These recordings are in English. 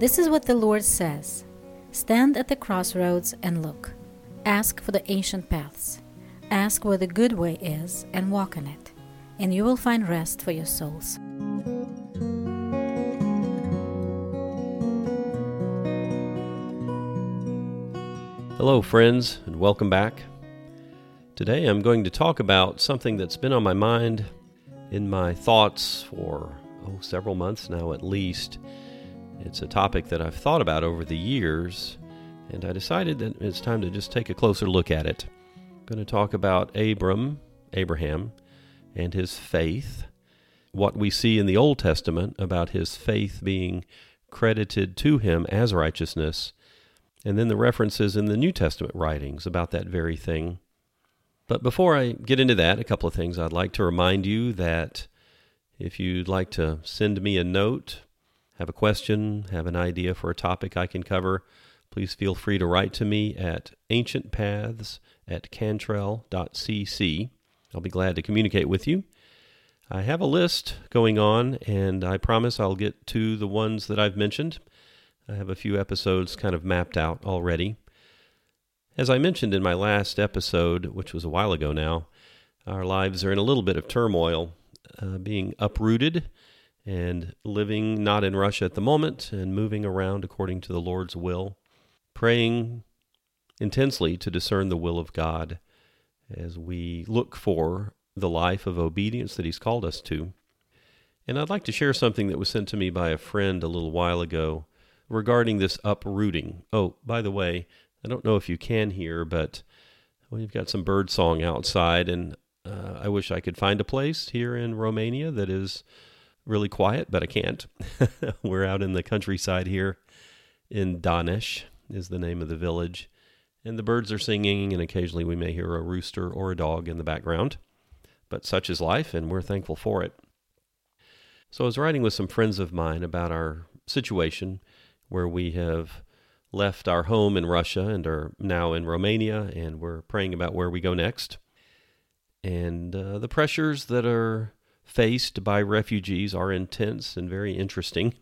This is what the Lord says Stand at the crossroads and look. Ask for the ancient paths. Ask where the good way is and walk in it, and you will find rest for your souls. Hello, friends, and welcome back. Today I'm going to talk about something that's been on my mind, in my thoughts for oh, several months now at least. It's a topic that I've thought about over the years, and I decided that it's time to just take a closer look at it. I'm going to talk about Abram, Abraham, and his faith, what we see in the Old Testament about his faith being credited to him as righteousness, and then the references in the New Testament writings about that very thing. But before I get into that, a couple of things I'd like to remind you that if you'd like to send me a note, have a question, have an idea for a topic I can cover, please feel free to write to me at ancientpaths at cantrell.cc. I'll be glad to communicate with you. I have a list going on, and I promise I'll get to the ones that I've mentioned. I have a few episodes kind of mapped out already. As I mentioned in my last episode, which was a while ago now, our lives are in a little bit of turmoil, uh, being uprooted and living not in Russia at the moment and moving around according to the Lord's will, praying intensely to discern the will of God as we look for the life of obedience that He's called us to. And I'd like to share something that was sent to me by a friend a little while ago regarding this uprooting. Oh, by the way, I don't know if you can hear, but we've got some bird song outside, and uh, I wish I could find a place here in Romania that is really quiet, but I can't. We're out in the countryside here in Danesh is the name of the village. And the birds are singing, and occasionally we may hear a rooster or a dog in the background. But such is life, and we're thankful for it. So I was writing with some friends of mine about our situation where we have left our home in Russia and are now in Romania, and we're praying about where we go next. And uh, the pressures that are faced by refugees are intense and very interesting,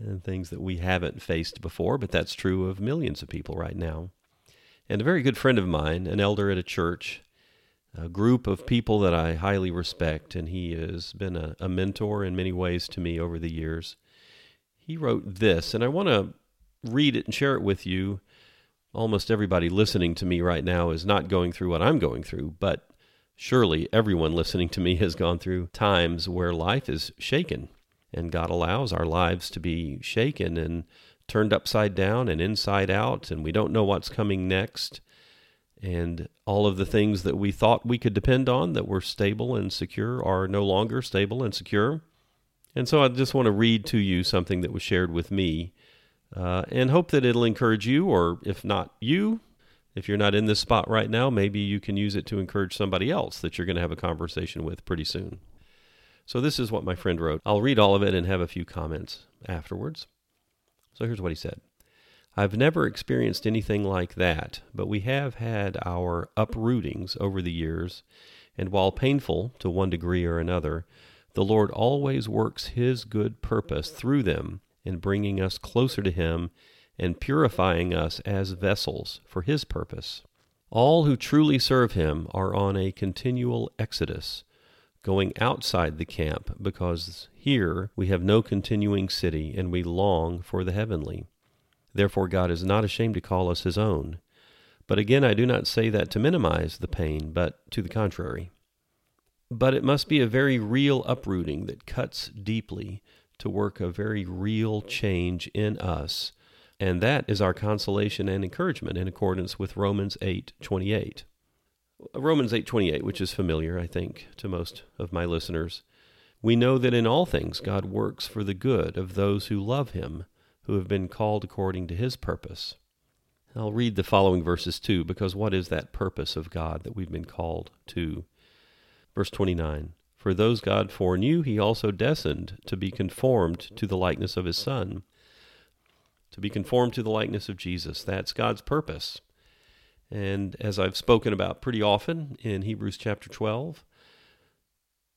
and things that we haven't faced before, but that's true of millions of people right now. And a very good friend of mine, an elder at a church, a group of people that I highly respect, and he has been a, a mentor in many ways to me over the years. He wrote this, and I want to read it and share it with you. Almost everybody listening to me right now is not going through what I'm going through, but Surely everyone listening to me has gone through times where life is shaken, and God allows our lives to be shaken and turned upside down and inside out, and we don't know what's coming next. And all of the things that we thought we could depend on that were stable and secure are no longer stable and secure. And so I just want to read to you something that was shared with me uh, and hope that it'll encourage you, or if not you, if you're not in this spot right now, maybe you can use it to encourage somebody else that you're going to have a conversation with pretty soon. So, this is what my friend wrote. I'll read all of it and have a few comments afterwards. So, here's what he said I've never experienced anything like that, but we have had our uprootings over the years, and while painful to one degree or another, the Lord always works His good purpose through them in bringing us closer to Him and purifying us as vessels for His purpose. All who truly serve Him are on a continual exodus, going outside the camp, because here we have no continuing city, and we long for the heavenly. Therefore, God is not ashamed to call us His own. But again, I do not say that to minimize the pain, but to the contrary. But it must be a very real uprooting that cuts deeply to work a very real change in us and that is our consolation and encouragement in accordance with Romans 8:28. Romans 8:28, which is familiar, I think, to most of my listeners. We know that in all things God works for the good of those who love him, who have been called according to his purpose. I'll read the following verses too, because what is that purpose of God that we've been called to? Verse 29 For those God foreknew, he also destined to be conformed to the likeness of his Son to be conformed to the likeness of Jesus. That's God's purpose. And as I've spoken about pretty often in Hebrews chapter 12,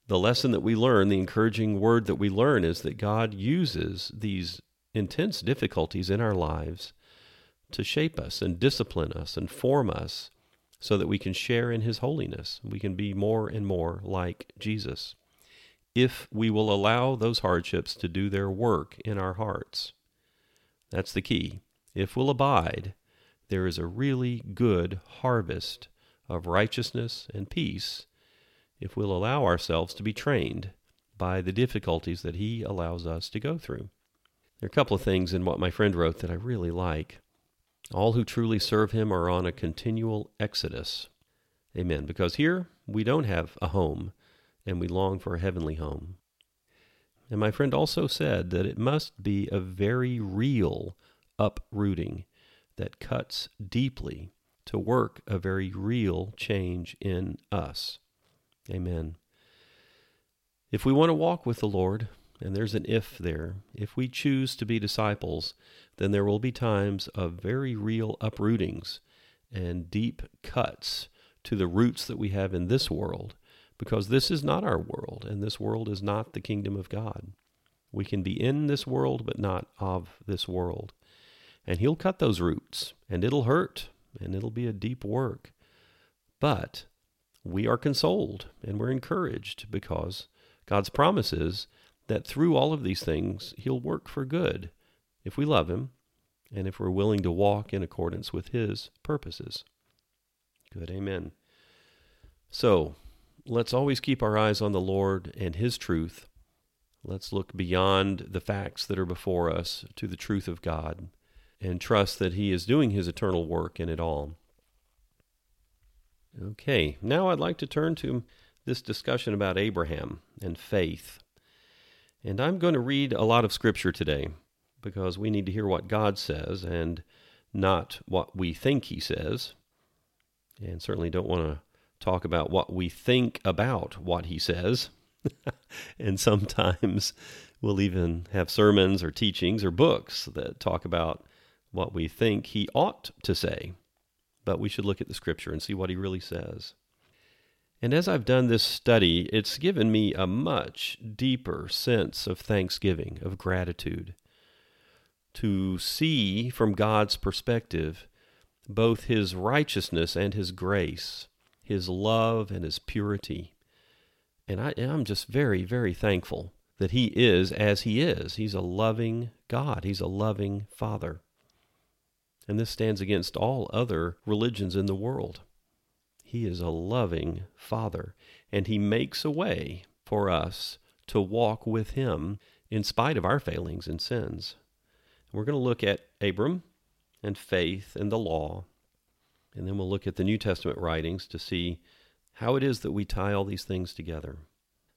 the lesson that we learn, the encouraging word that we learn is that God uses these intense difficulties in our lives to shape us and discipline us and form us so that we can share in His holiness. We can be more and more like Jesus if we will allow those hardships to do their work in our hearts. That's the key. If we'll abide, there is a really good harvest of righteousness and peace if we'll allow ourselves to be trained by the difficulties that He allows us to go through. There are a couple of things in what my friend wrote that I really like. All who truly serve Him are on a continual exodus. Amen. Because here we don't have a home and we long for a heavenly home. And my friend also said that it must be a very real uprooting that cuts deeply to work a very real change in us. Amen. If we want to walk with the Lord, and there's an if there, if we choose to be disciples, then there will be times of very real uprootings and deep cuts to the roots that we have in this world, because this is not our world, and this world is not the kingdom of God. We can be in this world, but not of this world. And He'll cut those roots, and it'll hurt, and it'll be a deep work. But we are consoled and we're encouraged because God's promise is that through all of these things, He'll work for good if we love Him and if we're willing to walk in accordance with His purposes. Good, amen. So, let's always keep our eyes on the Lord and His truth. Let's look beyond the facts that are before us to the truth of God and trust that He is doing His eternal work in it all. Okay, now I'd like to turn to this discussion about Abraham and faith. And I'm going to read a lot of scripture today because we need to hear what God says and not what we think He says. And certainly don't want to talk about what we think about what He says. and sometimes we'll even have sermons or teachings or books that talk about what we think He ought to say but we should look at the scripture and see what he really says. And as I've done this study, it's given me a much deeper sense of thanksgiving, of gratitude, to see from God's perspective both his righteousness and his grace, his love and his purity. And I, am just very, very thankful that he is as he is. He's a loving God, he's a loving Father. And this stands against all other religions in the world. He is a loving Father, and He makes a way for us to walk with Him in spite of our failings and sins. We're going to look at Abram and faith and the law, and then we'll look at the New Testament writings to see how it is that we tie all these things together.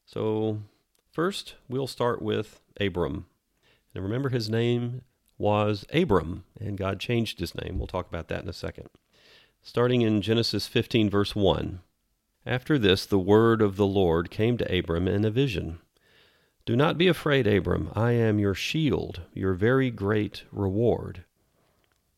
So, first, we'll start with Abram. And remember, his name was Abram, and God changed his name. We'll talk about that in a second. Starting in Genesis 15, verse 1. After this, the word of the Lord came to Abram in a vision. Do not be afraid, Abram. I am your shield, your very great reward.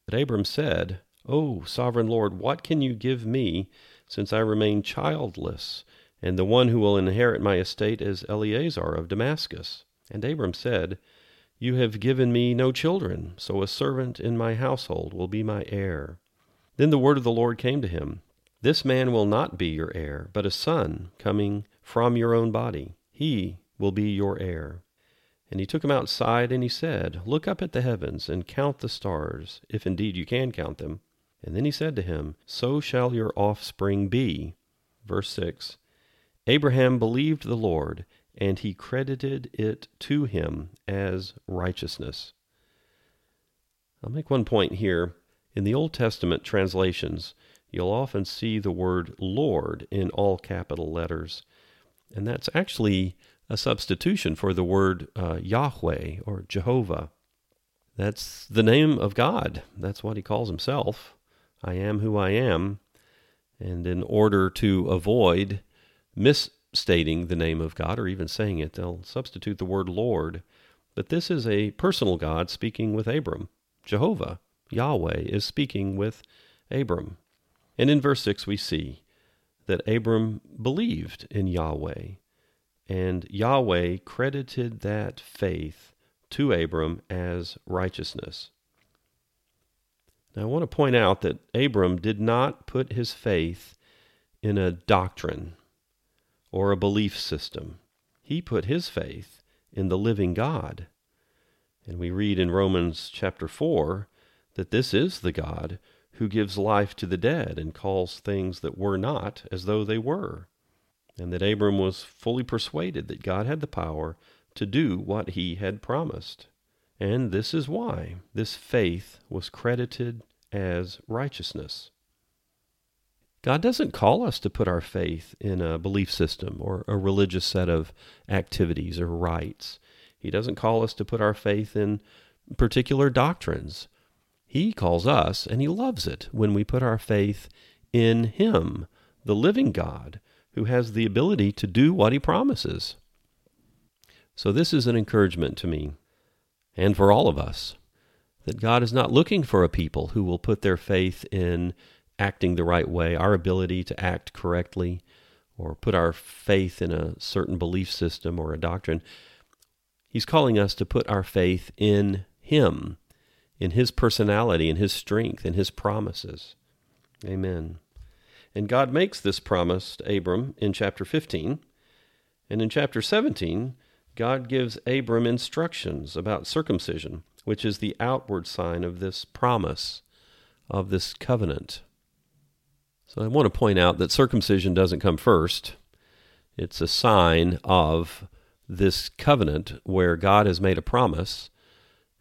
But Abram said, O sovereign Lord, what can you give me, since I remain childless, and the one who will inherit my estate is Eliezer of Damascus? And Abram said, you have given me no children, so a servant in my household will be my heir. Then the word of the Lord came to him This man will not be your heir, but a son coming from your own body. He will be your heir. And he took him outside, and he said, Look up at the heavens, and count the stars, if indeed you can count them. And then he said to him, So shall your offspring be. Verse 6 Abraham believed the Lord and he credited it to him as righteousness. I'll make one point here. In the Old Testament translations, you'll often see the word Lord in all capital letters, and that's actually a substitution for the word uh, Yahweh or Jehovah. That's the name of God. That's what he calls himself. I am who I am. And in order to avoid misstating the name of God or even saying it. They'll substitute the word Lord. But this is a personal God speaking with Abram. Jehovah, Yahweh, is speaking with Abram. And in verse 6, we see that Abram believed in Yahweh, and Yahweh credited that faith to Abram as righteousness. Now, I want to point out that Abram did not put his faith in a doctrine or a belief system. He put his faith in the living God. And we read in Romans chapter 4 that this is the God who gives life to the dead and calls things that were not as though they were. And that Abram was fully persuaded that God had the power to do what he had promised. And this is why this faith was credited as righteousness. God doesn't call us to put our faith in a belief system or a religious set of activities or rites. He doesn't call us to put our faith in particular doctrines. He calls us, and He loves it when we put our faith in Him, the living God, who has the ability to do what He promises. So, this is an encouragement to me and for all of us that God is not looking for a people who will put their faith in acting the right way, our ability to act correctly, or put our faith in a certain belief system or a doctrine. He's calling us to put our faith in Him, in His personality, in His strength, in His promises. Amen. And God makes this promise to Abram in chapter 15. And in chapter 17, God gives Abram instructions about circumcision, which is the outward sign of this promise, of this covenant. So I want to point out that circumcision doesn't come first. It's a sign of this covenant where God has made a promise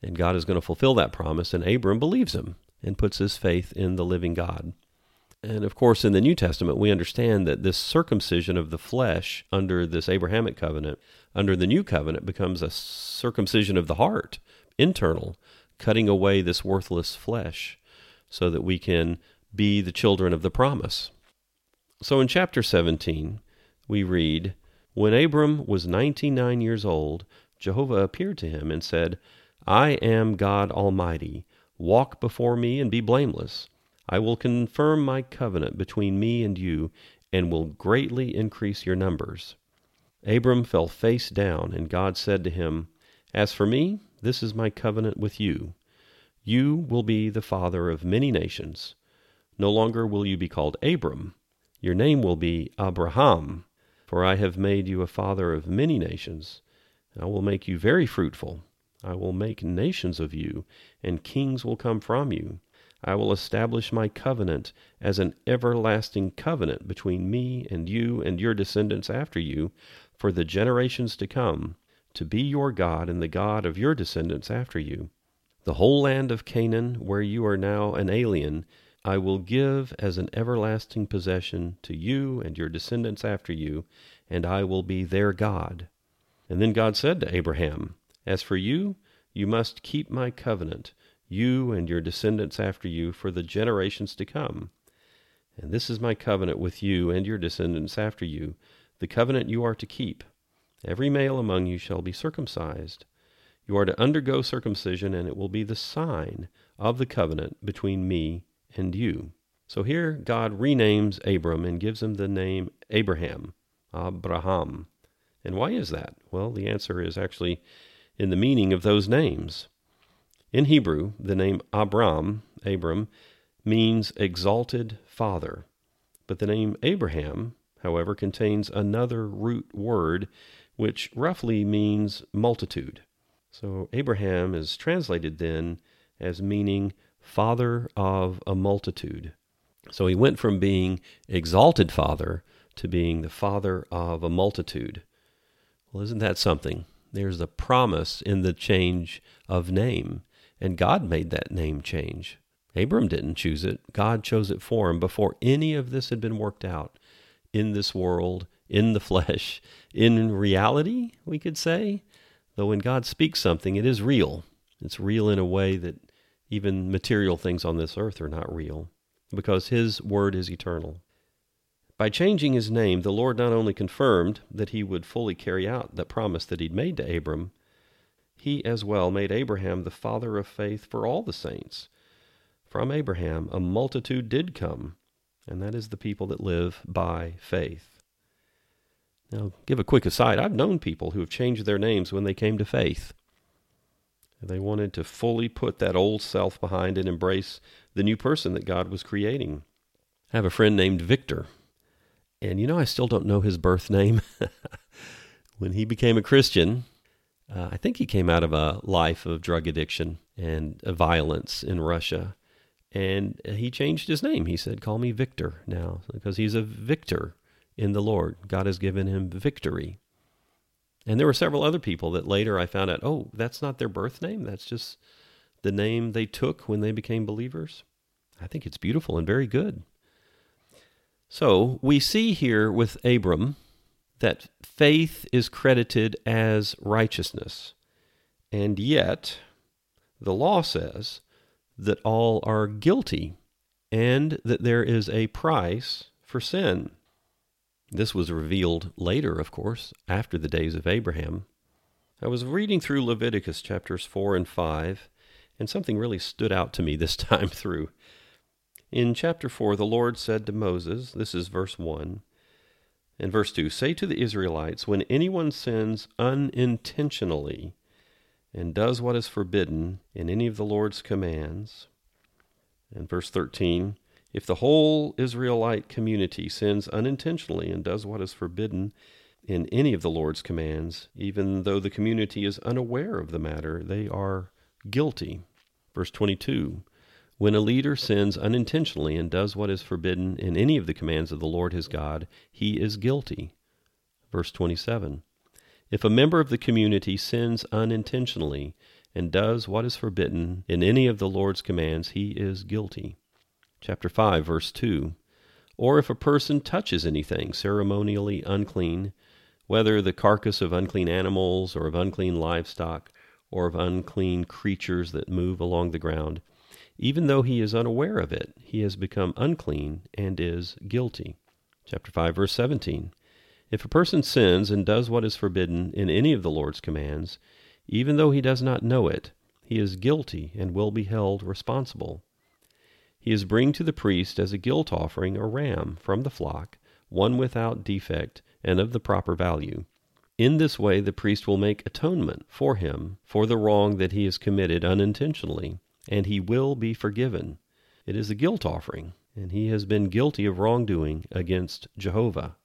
and God is going to fulfill that promise, and Abram believes him and puts his faith in the living God. And of course, in the New Testament, we understand that this circumcision of the flesh under this Abrahamic covenant, under the new covenant, becomes a circumcision of the heart, internal, cutting away this worthless flesh so that we can be the children of the promise. So in chapter 17, we read When Abram was 99 years old, Jehovah appeared to him and said, I am God Almighty. Walk before me and be blameless. I will confirm my covenant between me and you, and will greatly increase your numbers. Abram fell face down, and God said to him, As for me, this is my covenant with you. You will be the father of many nations. No longer will you be called Abram. Your name will be Abraham, for I have made you a father of many nations. I will make you very fruitful. I will make nations of you, and kings will come from you. I will establish my covenant as an everlasting covenant between me and you and your descendants after you for the generations to come, to be your God and the God of your descendants after you. The whole land of Canaan, where you are now an alien, I will give as an everlasting possession to you and your descendants after you, and I will be their God. And then God said to Abraham, As for you, you must keep my covenant you and your descendants after you for the generations to come. And this is my covenant with you and your descendants after you, the covenant you are to keep. Every male among you shall be circumcised. You are to undergo circumcision, and it will be the sign of the covenant between me and you. So here God renames Abram and gives him the name Abraham, Abraham. And why is that? Well, the answer is actually in the meaning of those names. In Hebrew, the name Abram, Abram, means exalted father, but the name Abraham, however, contains another root word which roughly means multitude. So Abraham is translated then as meaning father of a multitude. So he went from being exalted father to being the father of a multitude. Well, isn't that something? There's a promise in the change of name. And God made that name change. Abram didn't choose it. God chose it for him before any of this had been worked out in this world, in the flesh, in reality, we could say. Though when God speaks something, it is real. It's real in a way that even material things on this earth are not real, because His word is eternal. By changing his name, the Lord not only confirmed that he would fully carry out the promise that he'd made to Abram, he as well made Abraham the father of faith for all the saints. From Abraham a multitude did come, and that is the people that live by faith. Now, give a quick aside. I've known people who have changed their names when they came to faith. They wanted to fully put that old self behind and embrace the new person that God was creating. I have a friend named Victor, and you know, I still don't know his birth name. when he became a Christian, uh, I think he came out of a life of drug addiction and violence in Russia. And he changed his name. He said, Call me Victor now, because he's a victor in the Lord. God has given him victory. And there were several other people that later I found out, oh, that's not their birth name. That's just the name they took when they became believers. I think it's beautiful and very good. So we see here with Abram that faith is credited as righteousness. And yet, the law says that all are guilty and that there is a price for sin. This was revealed later, of course, after the days of Abraham. I was reading through Leviticus chapters 4 and 5, and something really stood out to me this time through. In chapter 4, the Lord said to Moses, this is verse 1, and verse 2 Say to the Israelites, when anyone sins unintentionally and does what is forbidden in any of the Lord's commands, and verse 13, if the whole Israelite community sins unintentionally and does what is forbidden in any of the Lord's commands, even though the community is unaware of the matter, they are guilty. Verse 22 When a leader sins unintentionally and does what is forbidden in any of the commands of the Lord his God, he is guilty. Verse 27 If a member of the community sins unintentionally and does what is forbidden in any of the Lord's commands, he is guilty. Chapter 5 verse 2 or if a person touches anything ceremonially unclean whether the carcass of unclean animals or of unclean livestock or of unclean creatures that move along the ground even though he is unaware of it he has become unclean and is guilty. Chapter 5 verse 17 if a person sins and does what is forbidden in any of the Lord's commands even though he does not know it he is guilty and will be held responsible. He is bring to the priest as a guilt offering a ram from the flock, one without defect and of the proper value. In this way the priest will make atonement for him for the wrong that he has committed unintentionally, and he will be forgiven. It is a guilt offering, and he has been guilty of wrongdoing against Jehovah.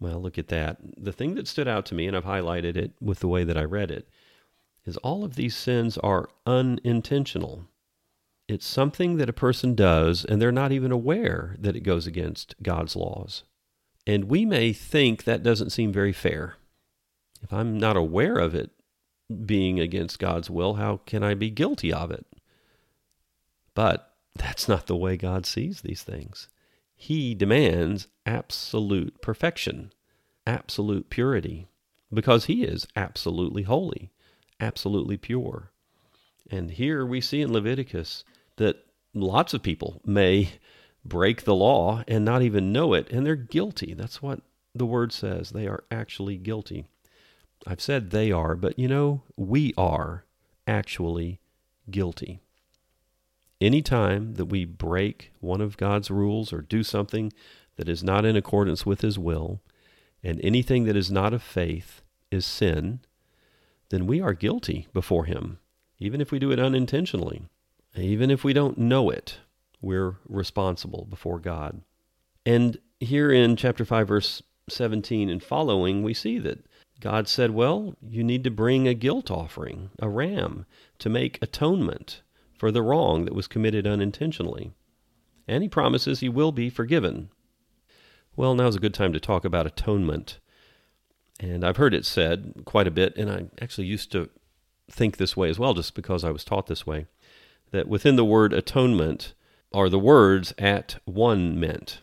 Well, look at that. The thing that stood out to me, and I've highlighted it with the way that I read it, is all of these sins are unintentional. It's something that a person does and they're not even aware that it goes against God's laws. And we may think that doesn't seem very fair. If I'm not aware of it being against God's will, how can I be guilty of it? But that's not the way God sees these things. He demands absolute perfection, absolute purity, because He is absolutely holy, absolutely pure. And here we see in Leviticus that lots of people may break the law and not even know it, and they're guilty. That's what the word says. They are actually guilty. I've said they are, but you know, we are actually guilty. Any time that we break one of God's rules or do something that is not in accordance with His will, and anything that is not of faith is sin, then we are guilty before Him, even if we do it unintentionally. Even if we don't know it, we're responsible before God. And here in chapter 5, verse 17 and following, we see that God said, Well, you need to bring a guilt offering, a ram, to make atonement for the wrong that was committed unintentionally. And he promises he will be forgiven. Well, now's a good time to talk about atonement. And I've heard it said quite a bit, and I actually used to think this way as well, just because I was taught this way that within the word atonement are the words at one meant.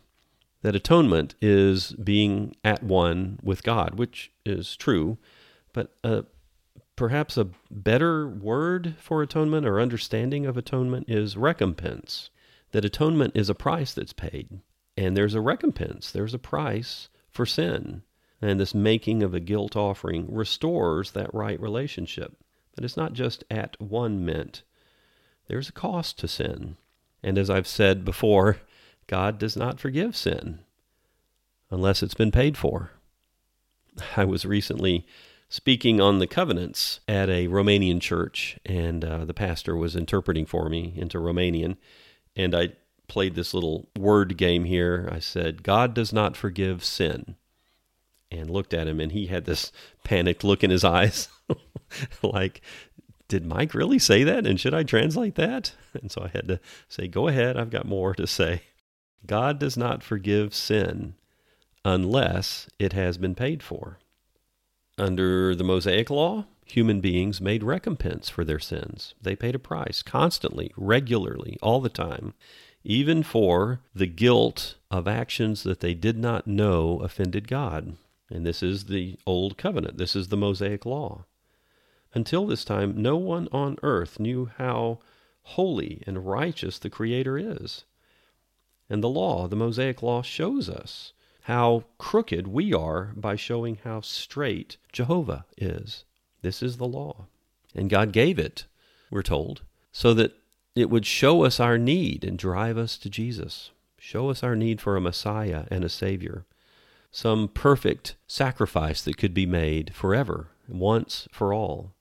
That atonement is being at one with God, which is true, but uh, perhaps a better word for atonement or understanding of atonement is recompense. That atonement is a price that's paid, and there's a recompense, there's a price for sin. And this making of a guilt offering restores that right relationship. But it's not just at one meant there's a cost to sin. And as I've said before, God does not forgive sin unless it's been paid for. I was recently speaking on the covenants at a Romanian church, and uh, the pastor was interpreting for me into Romanian. And I played this little word game here. I said, God does not forgive sin. And looked at him, and he had this panicked look in his eyes like, did Mike really say that? And should I translate that? And so I had to say, go ahead, I've got more to say. God does not forgive sin unless it has been paid for. Under the Mosaic Law, human beings made recompense for their sins. They paid a price constantly, regularly, all the time, even for the guilt of actions that they did not know offended God. And this is the Old Covenant, this is the Mosaic Law. Until this time, no one on earth knew how holy and righteous the Creator is. And the law, the Mosaic Law, shows us how crooked we are by showing how straight Jehovah is. This is the law. And God gave it, we're told, so that it would show us our need and drive us to Jesus. Show us our need for a Messiah and a Savior. Some perfect sacrifice that could be made forever, once for all.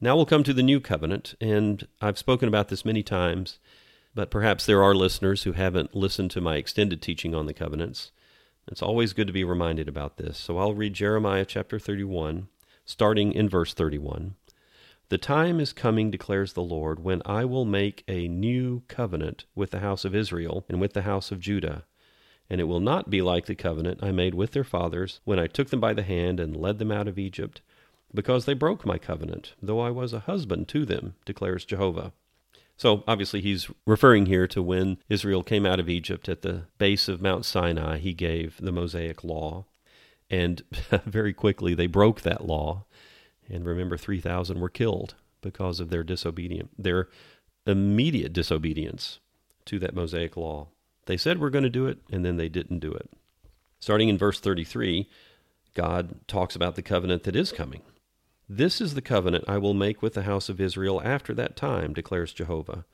Now we'll come to the new covenant, and I've spoken about this many times, but perhaps there are listeners who haven't listened to my extended teaching on the covenants. It's always good to be reminded about this. So I'll read Jeremiah chapter 31, starting in verse 31. The time is coming, declares the Lord, when I will make a new covenant with the house of Israel and with the house of Judah. And it will not be like the covenant I made with their fathers when I took them by the hand and led them out of Egypt, because they broke my covenant, though I was a husband to them, declares Jehovah. So obviously, he's referring here to when Israel came out of Egypt at the base of Mount Sinai, he gave the Mosaic law. And very quickly, they broke that law. And remember, 3,000 were killed because of their disobedience, their immediate disobedience to that Mosaic law. They said we're going to do it, and then they didn't do it. Starting in verse 33, God talks about the covenant that is coming. This is the covenant I will make with the house of Israel after that time, declares Jehovah.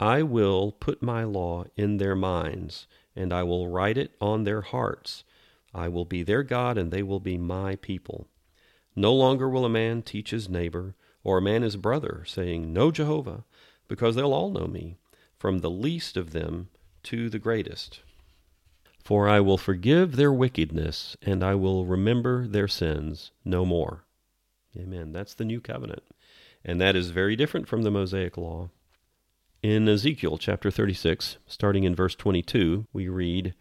I will put my law in their minds, and I will write it on their hearts. I will be their God, and they will be my people. No longer will a man teach his neighbor, or a man his brother, saying, Know Jehovah, because they'll all know me, from the least of them to the greatest. For I will forgive their wickedness, and I will remember their sins no more. Amen. That's the new covenant. And that is very different from the Mosaic law. In Ezekiel chapter 36, starting in verse 22, we read,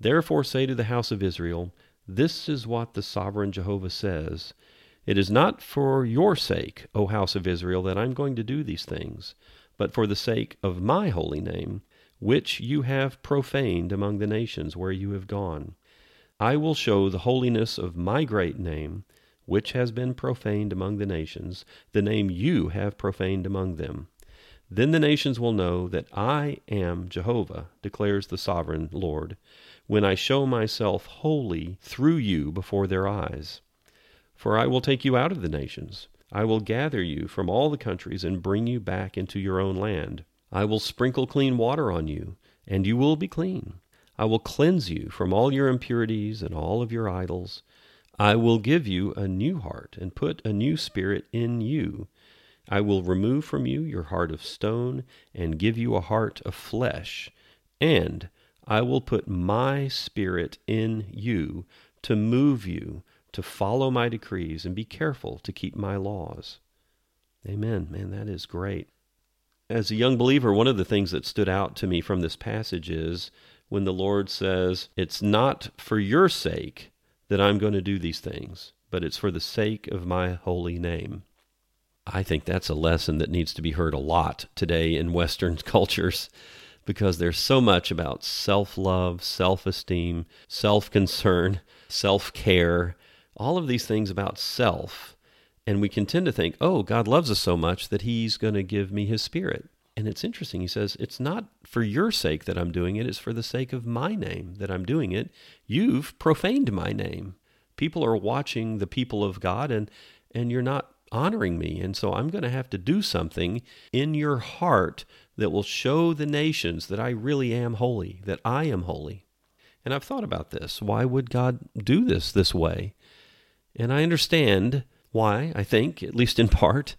Therefore say to the house of Israel, This is what the sovereign Jehovah says. It is not for your sake, O house of Israel, that I'm going to do these things, but for the sake of my holy name, which you have profaned among the nations where you have gone. I will show the holiness of my great name, which has been profaned among the nations, the name you have profaned among them. Then the nations will know that I am Jehovah, declares the sovereign Lord, when I show myself holy through you before their eyes. For I will take you out of the nations. I will gather you from all the countries and bring you back into your own land. I will sprinkle clean water on you, and you will be clean. I will cleanse you from all your impurities and all of your idols. I will give you a new heart and put a new spirit in you. I will remove from you your heart of stone and give you a heart of flesh. And I will put my spirit in you to move you to follow my decrees and be careful to keep my laws. Amen. Man, that is great. As a young believer, one of the things that stood out to me from this passage is when the Lord says, It's not for your sake that I'm going to do these things, but it's for the sake of my holy name. I think that's a lesson that needs to be heard a lot today in Western cultures because there's so much about self love, self esteem, self concern, self care, all of these things about self. And we can tend to think, oh, God loves us so much that He's going to give me His Spirit. And it's interesting. He says, It's not for your sake that I'm doing it, it's for the sake of my name that I'm doing it. You've profaned my name. People are watching the people of God, and, and you're not honoring me. And so I'm going to have to do something in your heart that will show the nations that I really am holy, that I am holy. And I've thought about this. Why would God do this this way? And I understand why, I think, at least in part,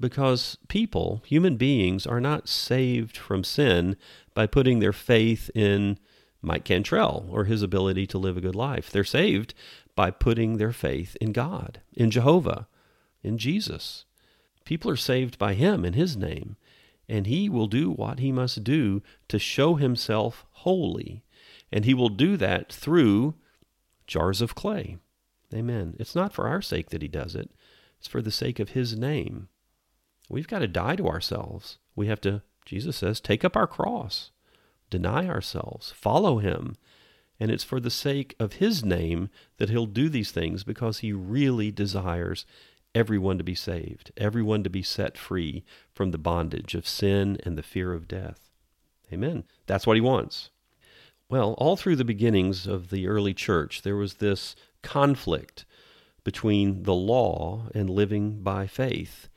because people, human beings, are not saved from sin by putting their faith in Mike Cantrell or his ability to live a good life. They're saved by putting their faith in God, in Jehovah, in Jesus. People are saved by him in his name, and he will do what he must do to show himself holy. And he will do that through jars of clay. Amen. It's not for our sake that he does it, it's for the sake of his name. We've got to die to ourselves. We have to, Jesus says, take up our cross, deny ourselves, follow him. And it's for the sake of his name that he'll do these things because he really desires everyone to be saved, everyone to be set free from the bondage of sin and the fear of death. Amen. That's what he wants. Well, all through the beginnings of the early church, there was this conflict between the law and living by faith.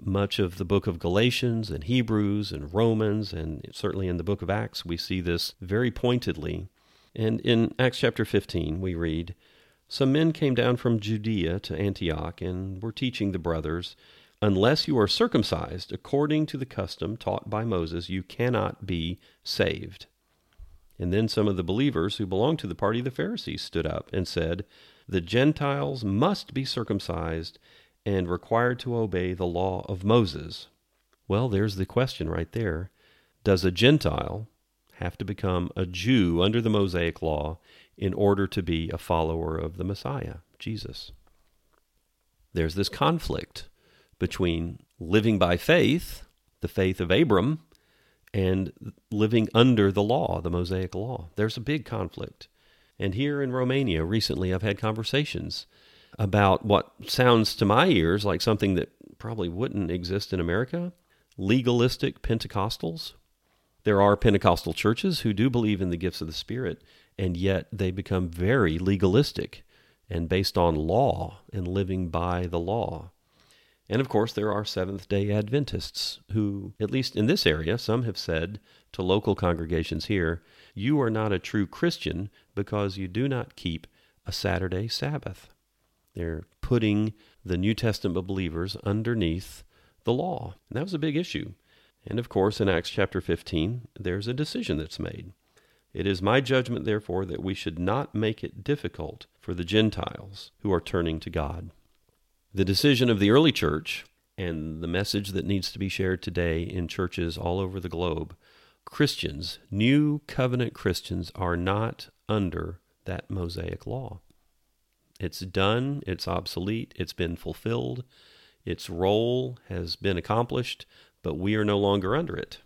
Much of the book of Galatians and Hebrews and Romans, and certainly in the book of Acts, we see this very pointedly. And in Acts chapter 15, we read, Some men came down from Judea to Antioch and were teaching the brothers, Unless you are circumcised according to the custom taught by Moses, you cannot be saved. And then some of the believers who belonged to the party of the Pharisees stood up and said, The Gentiles must be circumcised and required to obey the law of Moses. Well, there's the question right there. Does a Gentile have to become a Jew under the Mosaic law in order to be a follower of the Messiah, Jesus? There's this conflict between living by faith, the faith of Abram, and living under the law, the Mosaic law. There's a big conflict. And here in Romania, recently, I've had conversations about what sounds to my ears like something that probably wouldn't exist in America legalistic Pentecostals. There are Pentecostal churches who do believe in the gifts of the Spirit, and yet they become very legalistic and based on law and living by the law. And of course, there are Seventh day Adventists who, at least in this area, some have said to local congregations here, you are not a true Christian because you do not keep a Saturday Sabbath. They're putting the New Testament believers underneath the law. And that was a big issue. And of course, in Acts chapter 15, there's a decision that's made. It is my judgment, therefore, that we should not make it difficult for the Gentiles who are turning to God. The decision of the early church and the message that needs to be shared today in churches all over the globe Christians, new covenant Christians, are not under that Mosaic law. It's done, it's obsolete, it's been fulfilled, its role has been accomplished, but we are no longer under it.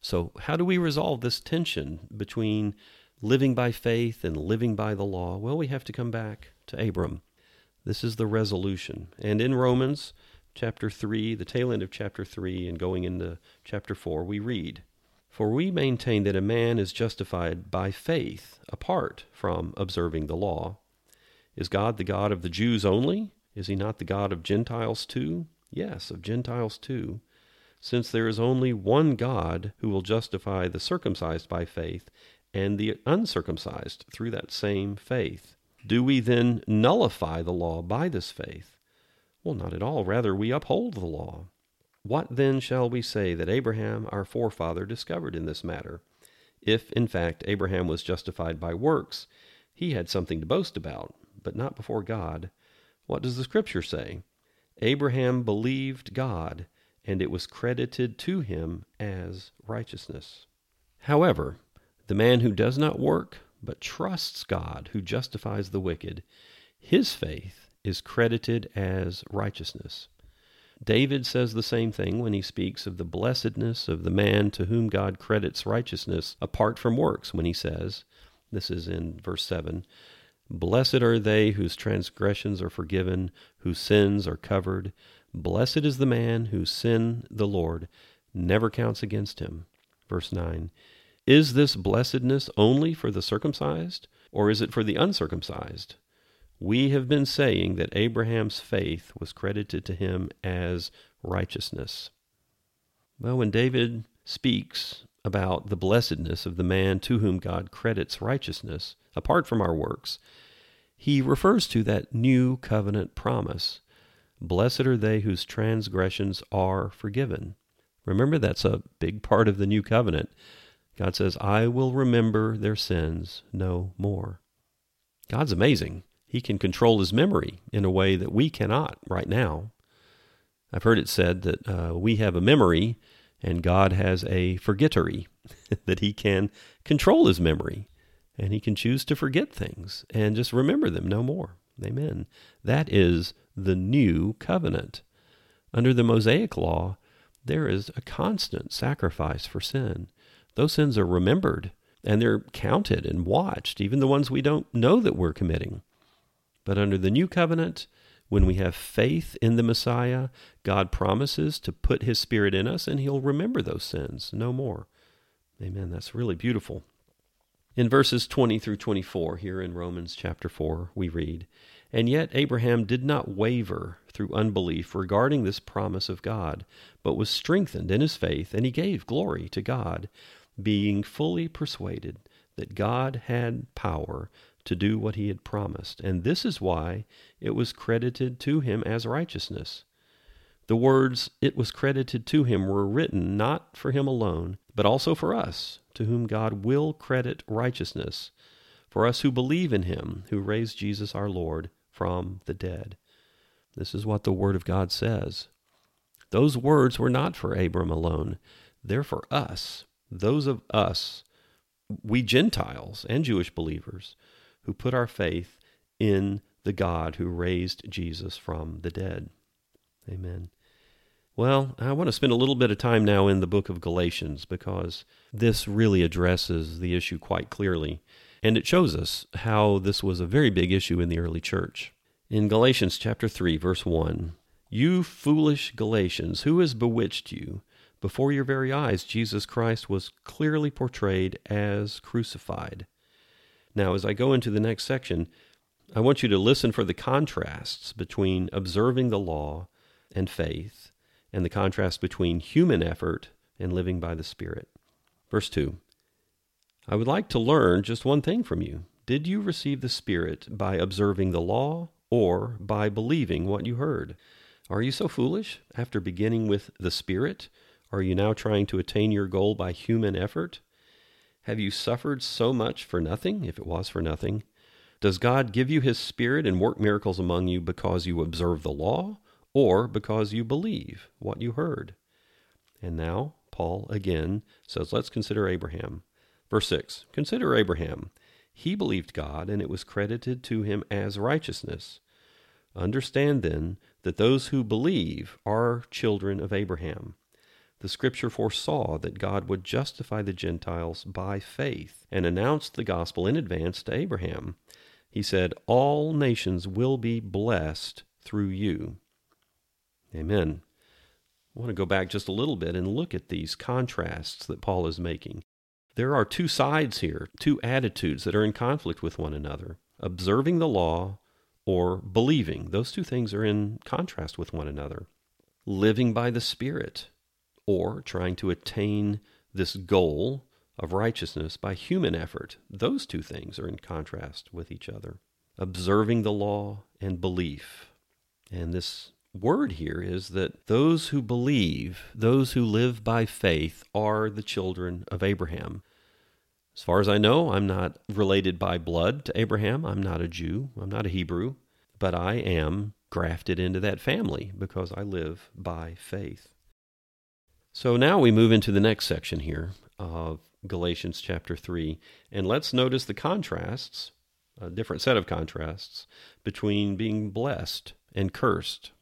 So, how do we resolve this tension between living by faith and living by the law? Well, we have to come back to Abram. This is the resolution. And in Romans chapter 3, the tail end of chapter 3, and going into chapter 4, we read For we maintain that a man is justified by faith apart from observing the law. Is God the God of the Jews only? Is he not the God of Gentiles too? Yes, of Gentiles too. Since there is only one God who will justify the circumcised by faith and the uncircumcised through that same faith. Do we then nullify the law by this faith? Well, not at all. Rather, we uphold the law. What then shall we say that Abraham, our forefather, discovered in this matter? If, in fact, Abraham was justified by works, he had something to boast about, but not before God. What does the Scripture say? Abraham believed God, and it was credited to him as righteousness. However, the man who does not work but trusts God who justifies the wicked, his faith is credited as righteousness. David says the same thing when he speaks of the blessedness of the man to whom God credits righteousness apart from works, when he says, this is in verse 7 Blessed are they whose transgressions are forgiven, whose sins are covered. Blessed is the man whose sin the Lord never counts against him. Verse 9 is this blessedness only for the circumcised, or is it for the uncircumcised? We have been saying that Abraham's faith was credited to him as righteousness. Well, when David speaks about the blessedness of the man to whom God credits righteousness, apart from our works, he refers to that new covenant promise. Blessed are they whose transgressions are forgiven. Remember, that's a big part of the new covenant. God says, I will remember their sins no more. God's amazing. He can control his memory in a way that we cannot right now. I've heard it said that uh, we have a memory and God has a forgettery, that he can control his memory and he can choose to forget things and just remember them no more. Amen. That is the new covenant. Under the Mosaic law, there is a constant sacrifice for sin. Those sins are remembered and they're counted and watched, even the ones we don't know that we're committing. But under the new covenant, when we have faith in the Messiah, God promises to put his spirit in us and he'll remember those sins no more. Amen. That's really beautiful. In verses 20 through 24, here in Romans chapter 4, we read, And yet Abraham did not waver through unbelief regarding this promise of God, but was strengthened in his faith, and he gave glory to God, being fully persuaded that God had power to do what he had promised. And this is why it was credited to him as righteousness. The words it was credited to him were written not for him alone, but also for us, to whom God will credit righteousness, for us who believe in him who raised Jesus our Lord from the dead. This is what the Word of God says. Those words were not for Abram alone, they're for us, those of us, we Gentiles and Jewish believers, who put our faith in the God who raised Jesus from the dead. Amen. Well, I want to spend a little bit of time now in the book of Galatians because this really addresses the issue quite clearly. And it shows us how this was a very big issue in the early church. In Galatians chapter 3, verse 1, You foolish Galatians, who has bewitched you? Before your very eyes, Jesus Christ was clearly portrayed as crucified. Now, as I go into the next section, I want you to listen for the contrasts between observing the law and faith, and the contrast between human effort and living by the Spirit. Verse 2 I would like to learn just one thing from you. Did you receive the Spirit by observing the law or by believing what you heard? Are you so foolish? After beginning with the Spirit, are you now trying to attain your goal by human effort? Have you suffered so much for nothing, if it was for nothing? Does God give you His Spirit and work miracles among you because you observe the law or because you believe what you heard. And now, Paul again says, let's consider Abraham. Verse 6 Consider Abraham. He believed God, and it was credited to him as righteousness. Understand then that those who believe are children of Abraham. The scripture foresaw that God would justify the Gentiles by faith and announced the gospel in advance to Abraham. He said, All nations will be blessed through you. Amen. I want to go back just a little bit and look at these contrasts that Paul is making. There are two sides here, two attitudes that are in conflict with one another observing the law or believing. Those two things are in contrast with one another. Living by the Spirit or trying to attain this goal of righteousness by human effort. Those two things are in contrast with each other. Observing the law and belief. And this word here is that those who believe, those who live by faith, are the children of Abraham. As far as I know, I'm not related by blood to Abraham. I'm not a Jew. I'm not a Hebrew. But I am grafted into that family because I live by faith. So now we move into the next section here of Galatians chapter 3. And let's notice the contrasts, a different set of contrasts, between being blessed and cursed.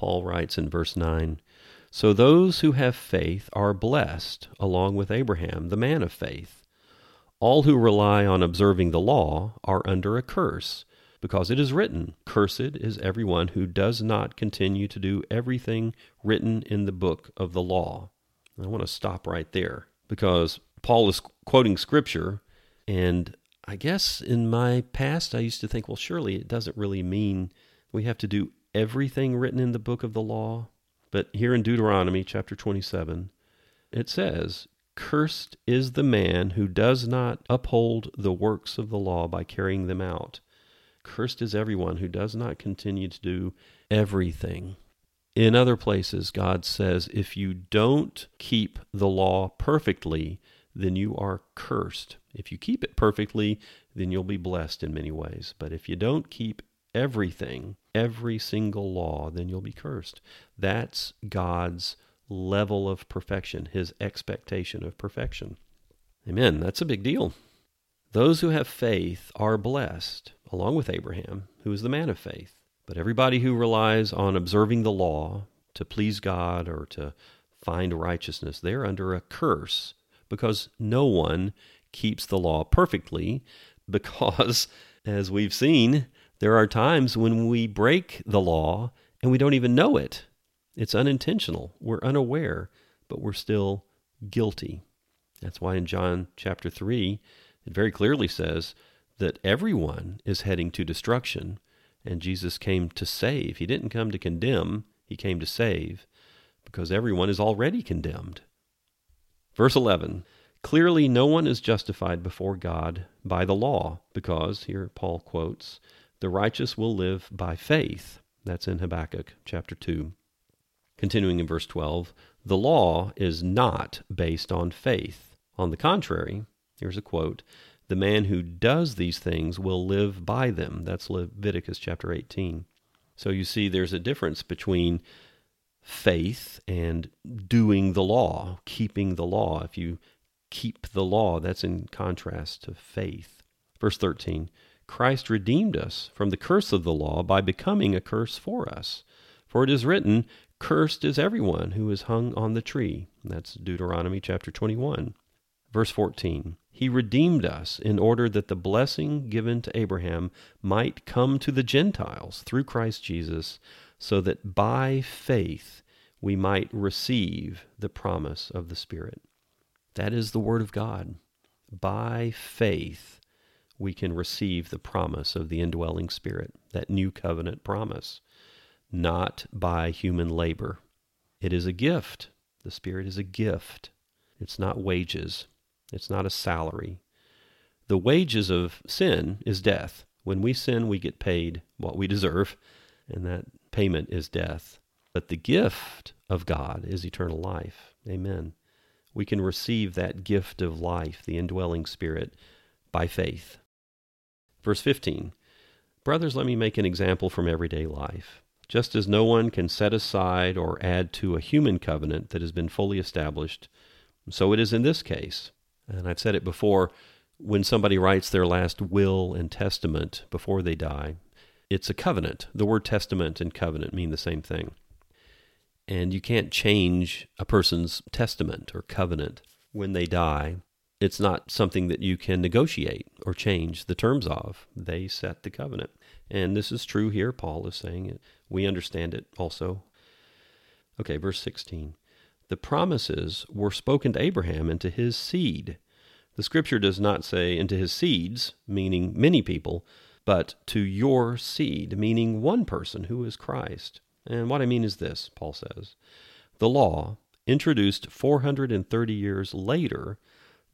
Paul writes in verse 9 So those who have faith are blessed, along with Abraham, the man of faith. All who rely on observing the law are under a curse, because it is written, Cursed is everyone who does not continue to do everything written in the book of the law. I want to stop right there because Paul is quoting scripture, and I guess in my past I used to think, well, surely it doesn't really mean we have to do everything written in the book of the law. But here in Deuteronomy chapter 27, it says, Cursed is the man who does not uphold the works of the law by carrying them out. Cursed is everyone who does not continue to do everything. In other places, God says, if you don't keep the law perfectly, then you are cursed. If you keep it perfectly, then you'll be blessed in many ways. But if you don't keep everything, every single law, then you'll be cursed. That's God's level of perfection, his expectation of perfection. Amen. That's a big deal. Those who have faith are blessed, along with Abraham, who is the man of faith. But everybody who relies on observing the law to please God or to find righteousness, they're under a curse because no one keeps the law perfectly. Because, as we've seen, there are times when we break the law and we don't even know it. It's unintentional. We're unaware, but we're still guilty. That's why in John chapter 3, it very clearly says that everyone is heading to destruction, and Jesus came to save. He didn't come to condemn, he came to save, because everyone is already condemned. Verse 11 Clearly, no one is justified before God by the law, because, here Paul quotes, the righteous will live by faith. That's in Habakkuk chapter 2. Continuing in verse 12, the law is not based on faith. On the contrary, here's a quote The man who does these things will live by them. That's Leviticus chapter 18. So you see, there's a difference between faith and doing the law, keeping the law. If you keep the law, that's in contrast to faith. Verse 13 Christ redeemed us from the curse of the law by becoming a curse for us. For it is written, Cursed is everyone who is hung on the tree. That's Deuteronomy chapter 21. Verse 14 He redeemed us in order that the blessing given to Abraham might come to the Gentiles through Christ Jesus, so that by faith we might receive the promise of the Spirit. That is the Word of God. By faith we can receive the promise of the indwelling Spirit, that new covenant promise, not by human labor. It is a gift. The Spirit is a gift. It's not wages, it's not a salary. The wages of sin is death. When we sin, we get paid what we deserve, and that payment is death. But the gift of God is eternal life. Amen. We can receive that gift of life, the indwelling Spirit, by faith. Verse 15 Brothers, let me make an example from everyday life. Just as no one can set aside or add to a human covenant that has been fully established, so it is in this case. And I've said it before when somebody writes their last will and testament before they die, it's a covenant. The word testament and covenant mean the same thing. And you can't change a person's testament or covenant when they die it's not something that you can negotiate or change the terms of. They set the covenant. And this is true here. Paul is saying it. We understand it also. Okay, verse 16. The promises were spoken to Abraham and to his seed. The scripture does not say into his seeds, meaning many people, but to your seed, meaning one person who is Christ. And what I mean is this, Paul says. The law, introduced 430 years later,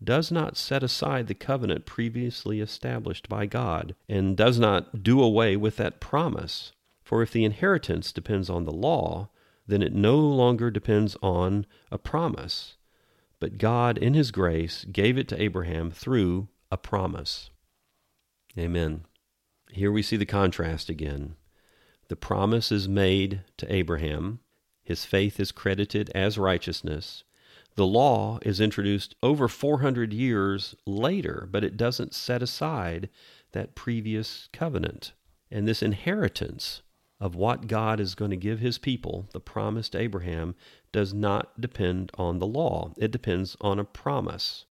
does not set aside the covenant previously established by God, and does not do away with that promise. For if the inheritance depends on the law, then it no longer depends on a promise. But God, in His grace, gave it to Abraham through a promise. Amen. Here we see the contrast again. The promise is made to Abraham, his faith is credited as righteousness, the law is introduced over 400 years later, but it doesn't set aside that previous covenant. And this inheritance of what God is going to give his people, the promise to Abraham, does not depend on the law. It depends on a promise.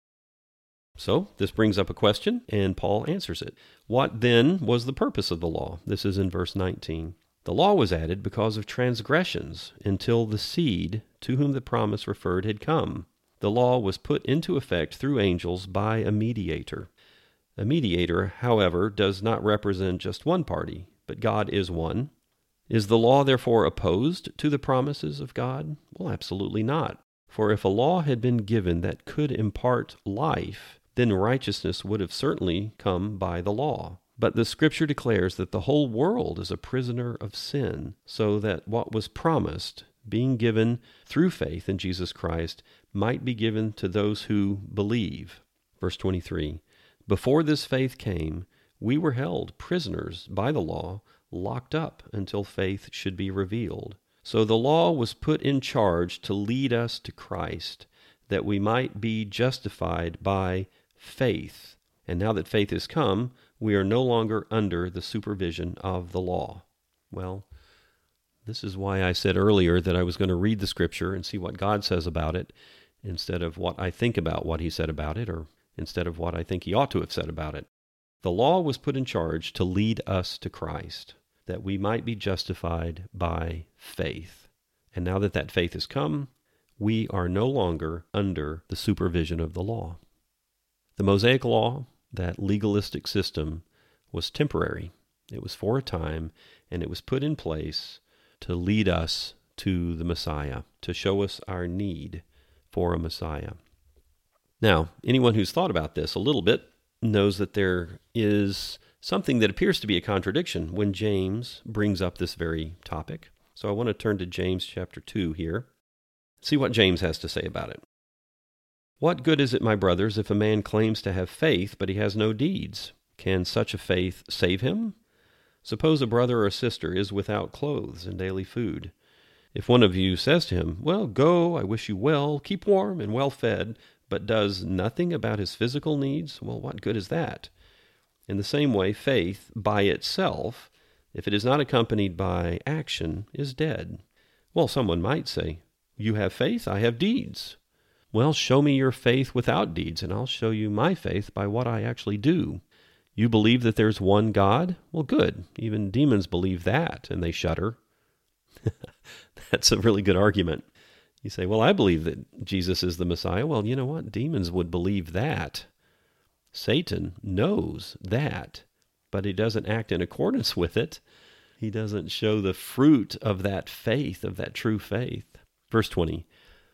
So, this brings up a question, and Paul answers it. What then was the purpose of the law? This is in verse 19. The law was added because of transgressions until the seed to whom the promise referred had come. The law was put into effect through angels by a mediator. A mediator, however, does not represent just one party, but God is one. Is the law therefore opposed to the promises of God? Well, absolutely not. For if a law had been given that could impart life, then righteousness would have certainly come by the law. But the scripture declares that the whole world is a prisoner of sin, so that what was promised, being given through faith in Jesus Christ, might be given to those who believe. Verse 23 Before this faith came, we were held prisoners by the law, locked up until faith should be revealed. So the law was put in charge to lead us to Christ, that we might be justified by faith. And now that faith has come, we are no longer under the supervision of the law. Well, this is why I said earlier that I was going to read the scripture and see what God says about it instead of what I think about what he said about it or instead of what I think he ought to have said about it. The law was put in charge to lead us to Christ, that we might be justified by faith. And now that that faith has come, we are no longer under the supervision of the law. The Mosaic Law that legalistic system was temporary. It was for a time, and it was put in place to lead us to the Messiah, to show us our need for a Messiah. Now, anyone who's thought about this a little bit knows that there is something that appears to be a contradiction when James brings up this very topic. So I want to turn to James chapter 2 here, see what James has to say about it. What good is it, my brothers, if a man claims to have faith, but he has no deeds? Can such a faith save him? Suppose a brother or a sister is without clothes and daily food. If one of you says to him, Well, go, I wish you well, keep warm and well fed, but does nothing about his physical needs, well, what good is that? In the same way, faith by itself, if it is not accompanied by action, is dead. Well, someone might say, You have faith, I have deeds. Well, show me your faith without deeds, and I'll show you my faith by what I actually do. You believe that there's one God? Well, good. Even demons believe that, and they shudder. That's a really good argument. You say, Well, I believe that Jesus is the Messiah. Well, you know what? Demons would believe that. Satan knows that, but he doesn't act in accordance with it. He doesn't show the fruit of that faith, of that true faith. Verse 20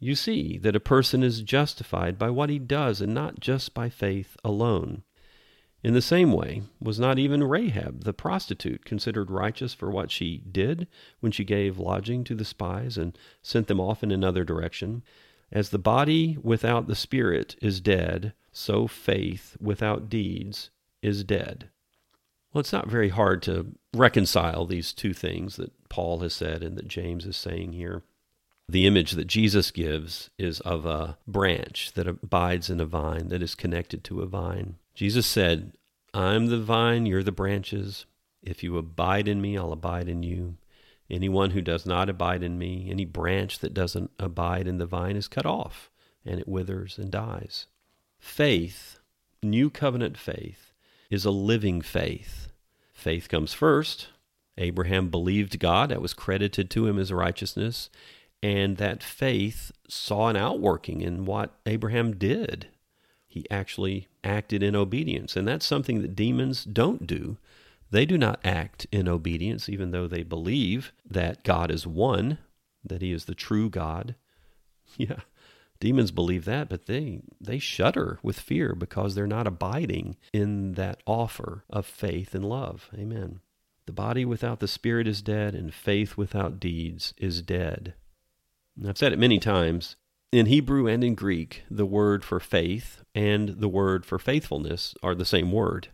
you see that a person is justified by what he does and not just by faith alone. In the same way, was not even Rahab the prostitute considered righteous for what she did when she gave lodging to the spies and sent them off in another direction? As the body without the spirit is dead, so faith without deeds is dead. Well, it's not very hard to reconcile these two things that Paul has said and that James is saying here the image that Jesus gives is of a branch that abides in a vine, that is connected to a vine. Jesus said, I'm the vine, you're the branches. If you abide in me, I'll abide in you. Anyone who does not abide in me, any branch that doesn't abide in the vine is cut off, and it withers and dies. Faith, new covenant faith, is a living faith. Faith comes first. Abraham believed God, that was credited to him as righteousness and that faith saw an outworking in what Abraham did. He actually acted in obedience. And that's something that demons don't do. They do not act in obedience, even though they believe that God is one, that He is the true God. Yeah, demons believe that, but they, they shudder with fear because they're not abiding in that offer of faith and love. Amen. The body without the spirit is dead, and faith without deeds is dead. I've said it many times. In Hebrew and in Greek, the word for faith and the word for faithfulness are the same word.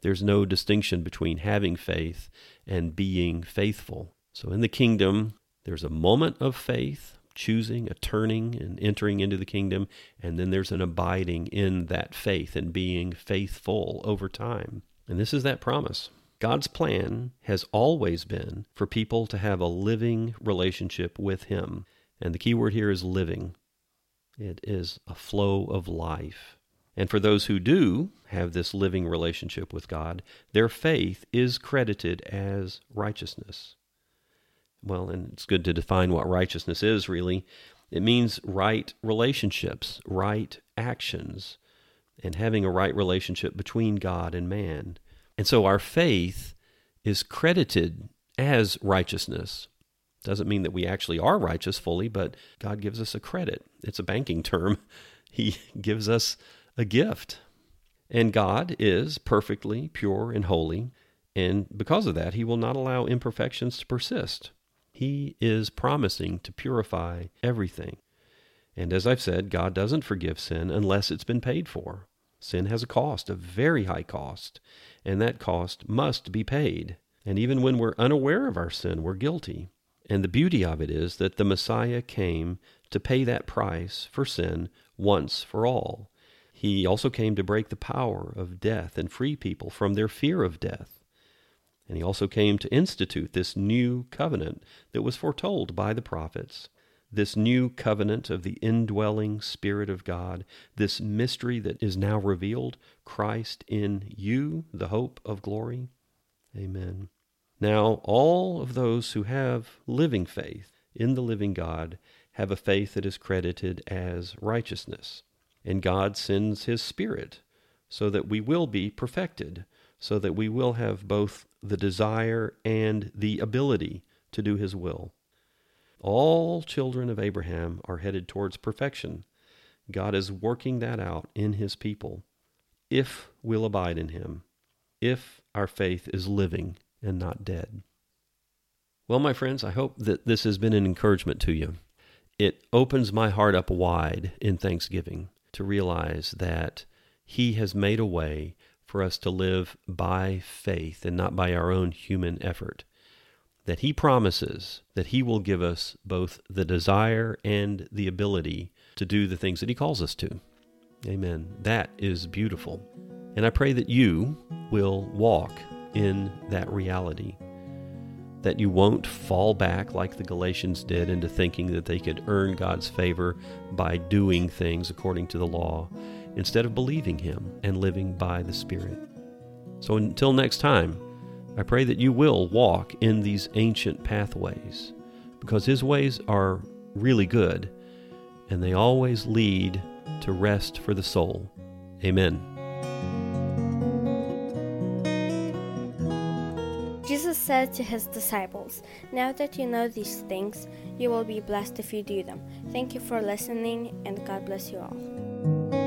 There's no distinction between having faith and being faithful. So in the kingdom, there's a moment of faith, choosing, a turning, and entering into the kingdom, and then there's an abiding in that faith and being faithful over time. And this is that promise. God's plan has always been for people to have a living relationship with Him. And the key word here is living. It is a flow of life. And for those who do have this living relationship with God, their faith is credited as righteousness. Well, and it's good to define what righteousness is, really. It means right relationships, right actions, and having a right relationship between God and man. And so our faith is credited as righteousness. Doesn't mean that we actually are righteous fully, but God gives us a credit. It's a banking term. He gives us a gift. And God is perfectly pure and holy, and because of that, He will not allow imperfections to persist. He is promising to purify everything. And as I've said, God doesn't forgive sin unless it's been paid for. Sin has a cost, a very high cost, and that cost must be paid. And even when we're unaware of our sin, we're guilty. And the beauty of it is that the Messiah came to pay that price for sin once for all. He also came to break the power of death and free people from their fear of death. And he also came to institute this new covenant that was foretold by the prophets, this new covenant of the indwelling Spirit of God, this mystery that is now revealed Christ in you, the hope of glory. Amen. Now, all of those who have living faith in the living God have a faith that is credited as righteousness. And God sends His Spirit so that we will be perfected so that we will have both the desire and the ability to do His will. All children of Abraham are headed towards perfection. God is working that out in His people if we'll abide in Him, if our faith is living and not dead. Well, my friends, I hope that this has been an encouragement to you. It opens my heart up wide in thanksgiving to realize that He has made a way for us to live by faith and not by our own human effort. That He promises that He will give us both the desire and the ability to do the things that He calls us to. Amen. That is beautiful. And I pray that you will walk in that reality. That you won't fall back like the Galatians did into thinking that they could earn God's favor by doing things according to the law instead of believing Him and living by the Spirit. So until next time, I pray that you will walk in these ancient pathways because His ways are really good and they always lead to rest for the soul. Amen. Said to his disciples, Now that you know these things, you will be blessed if you do them. Thank you for listening, and God bless you all.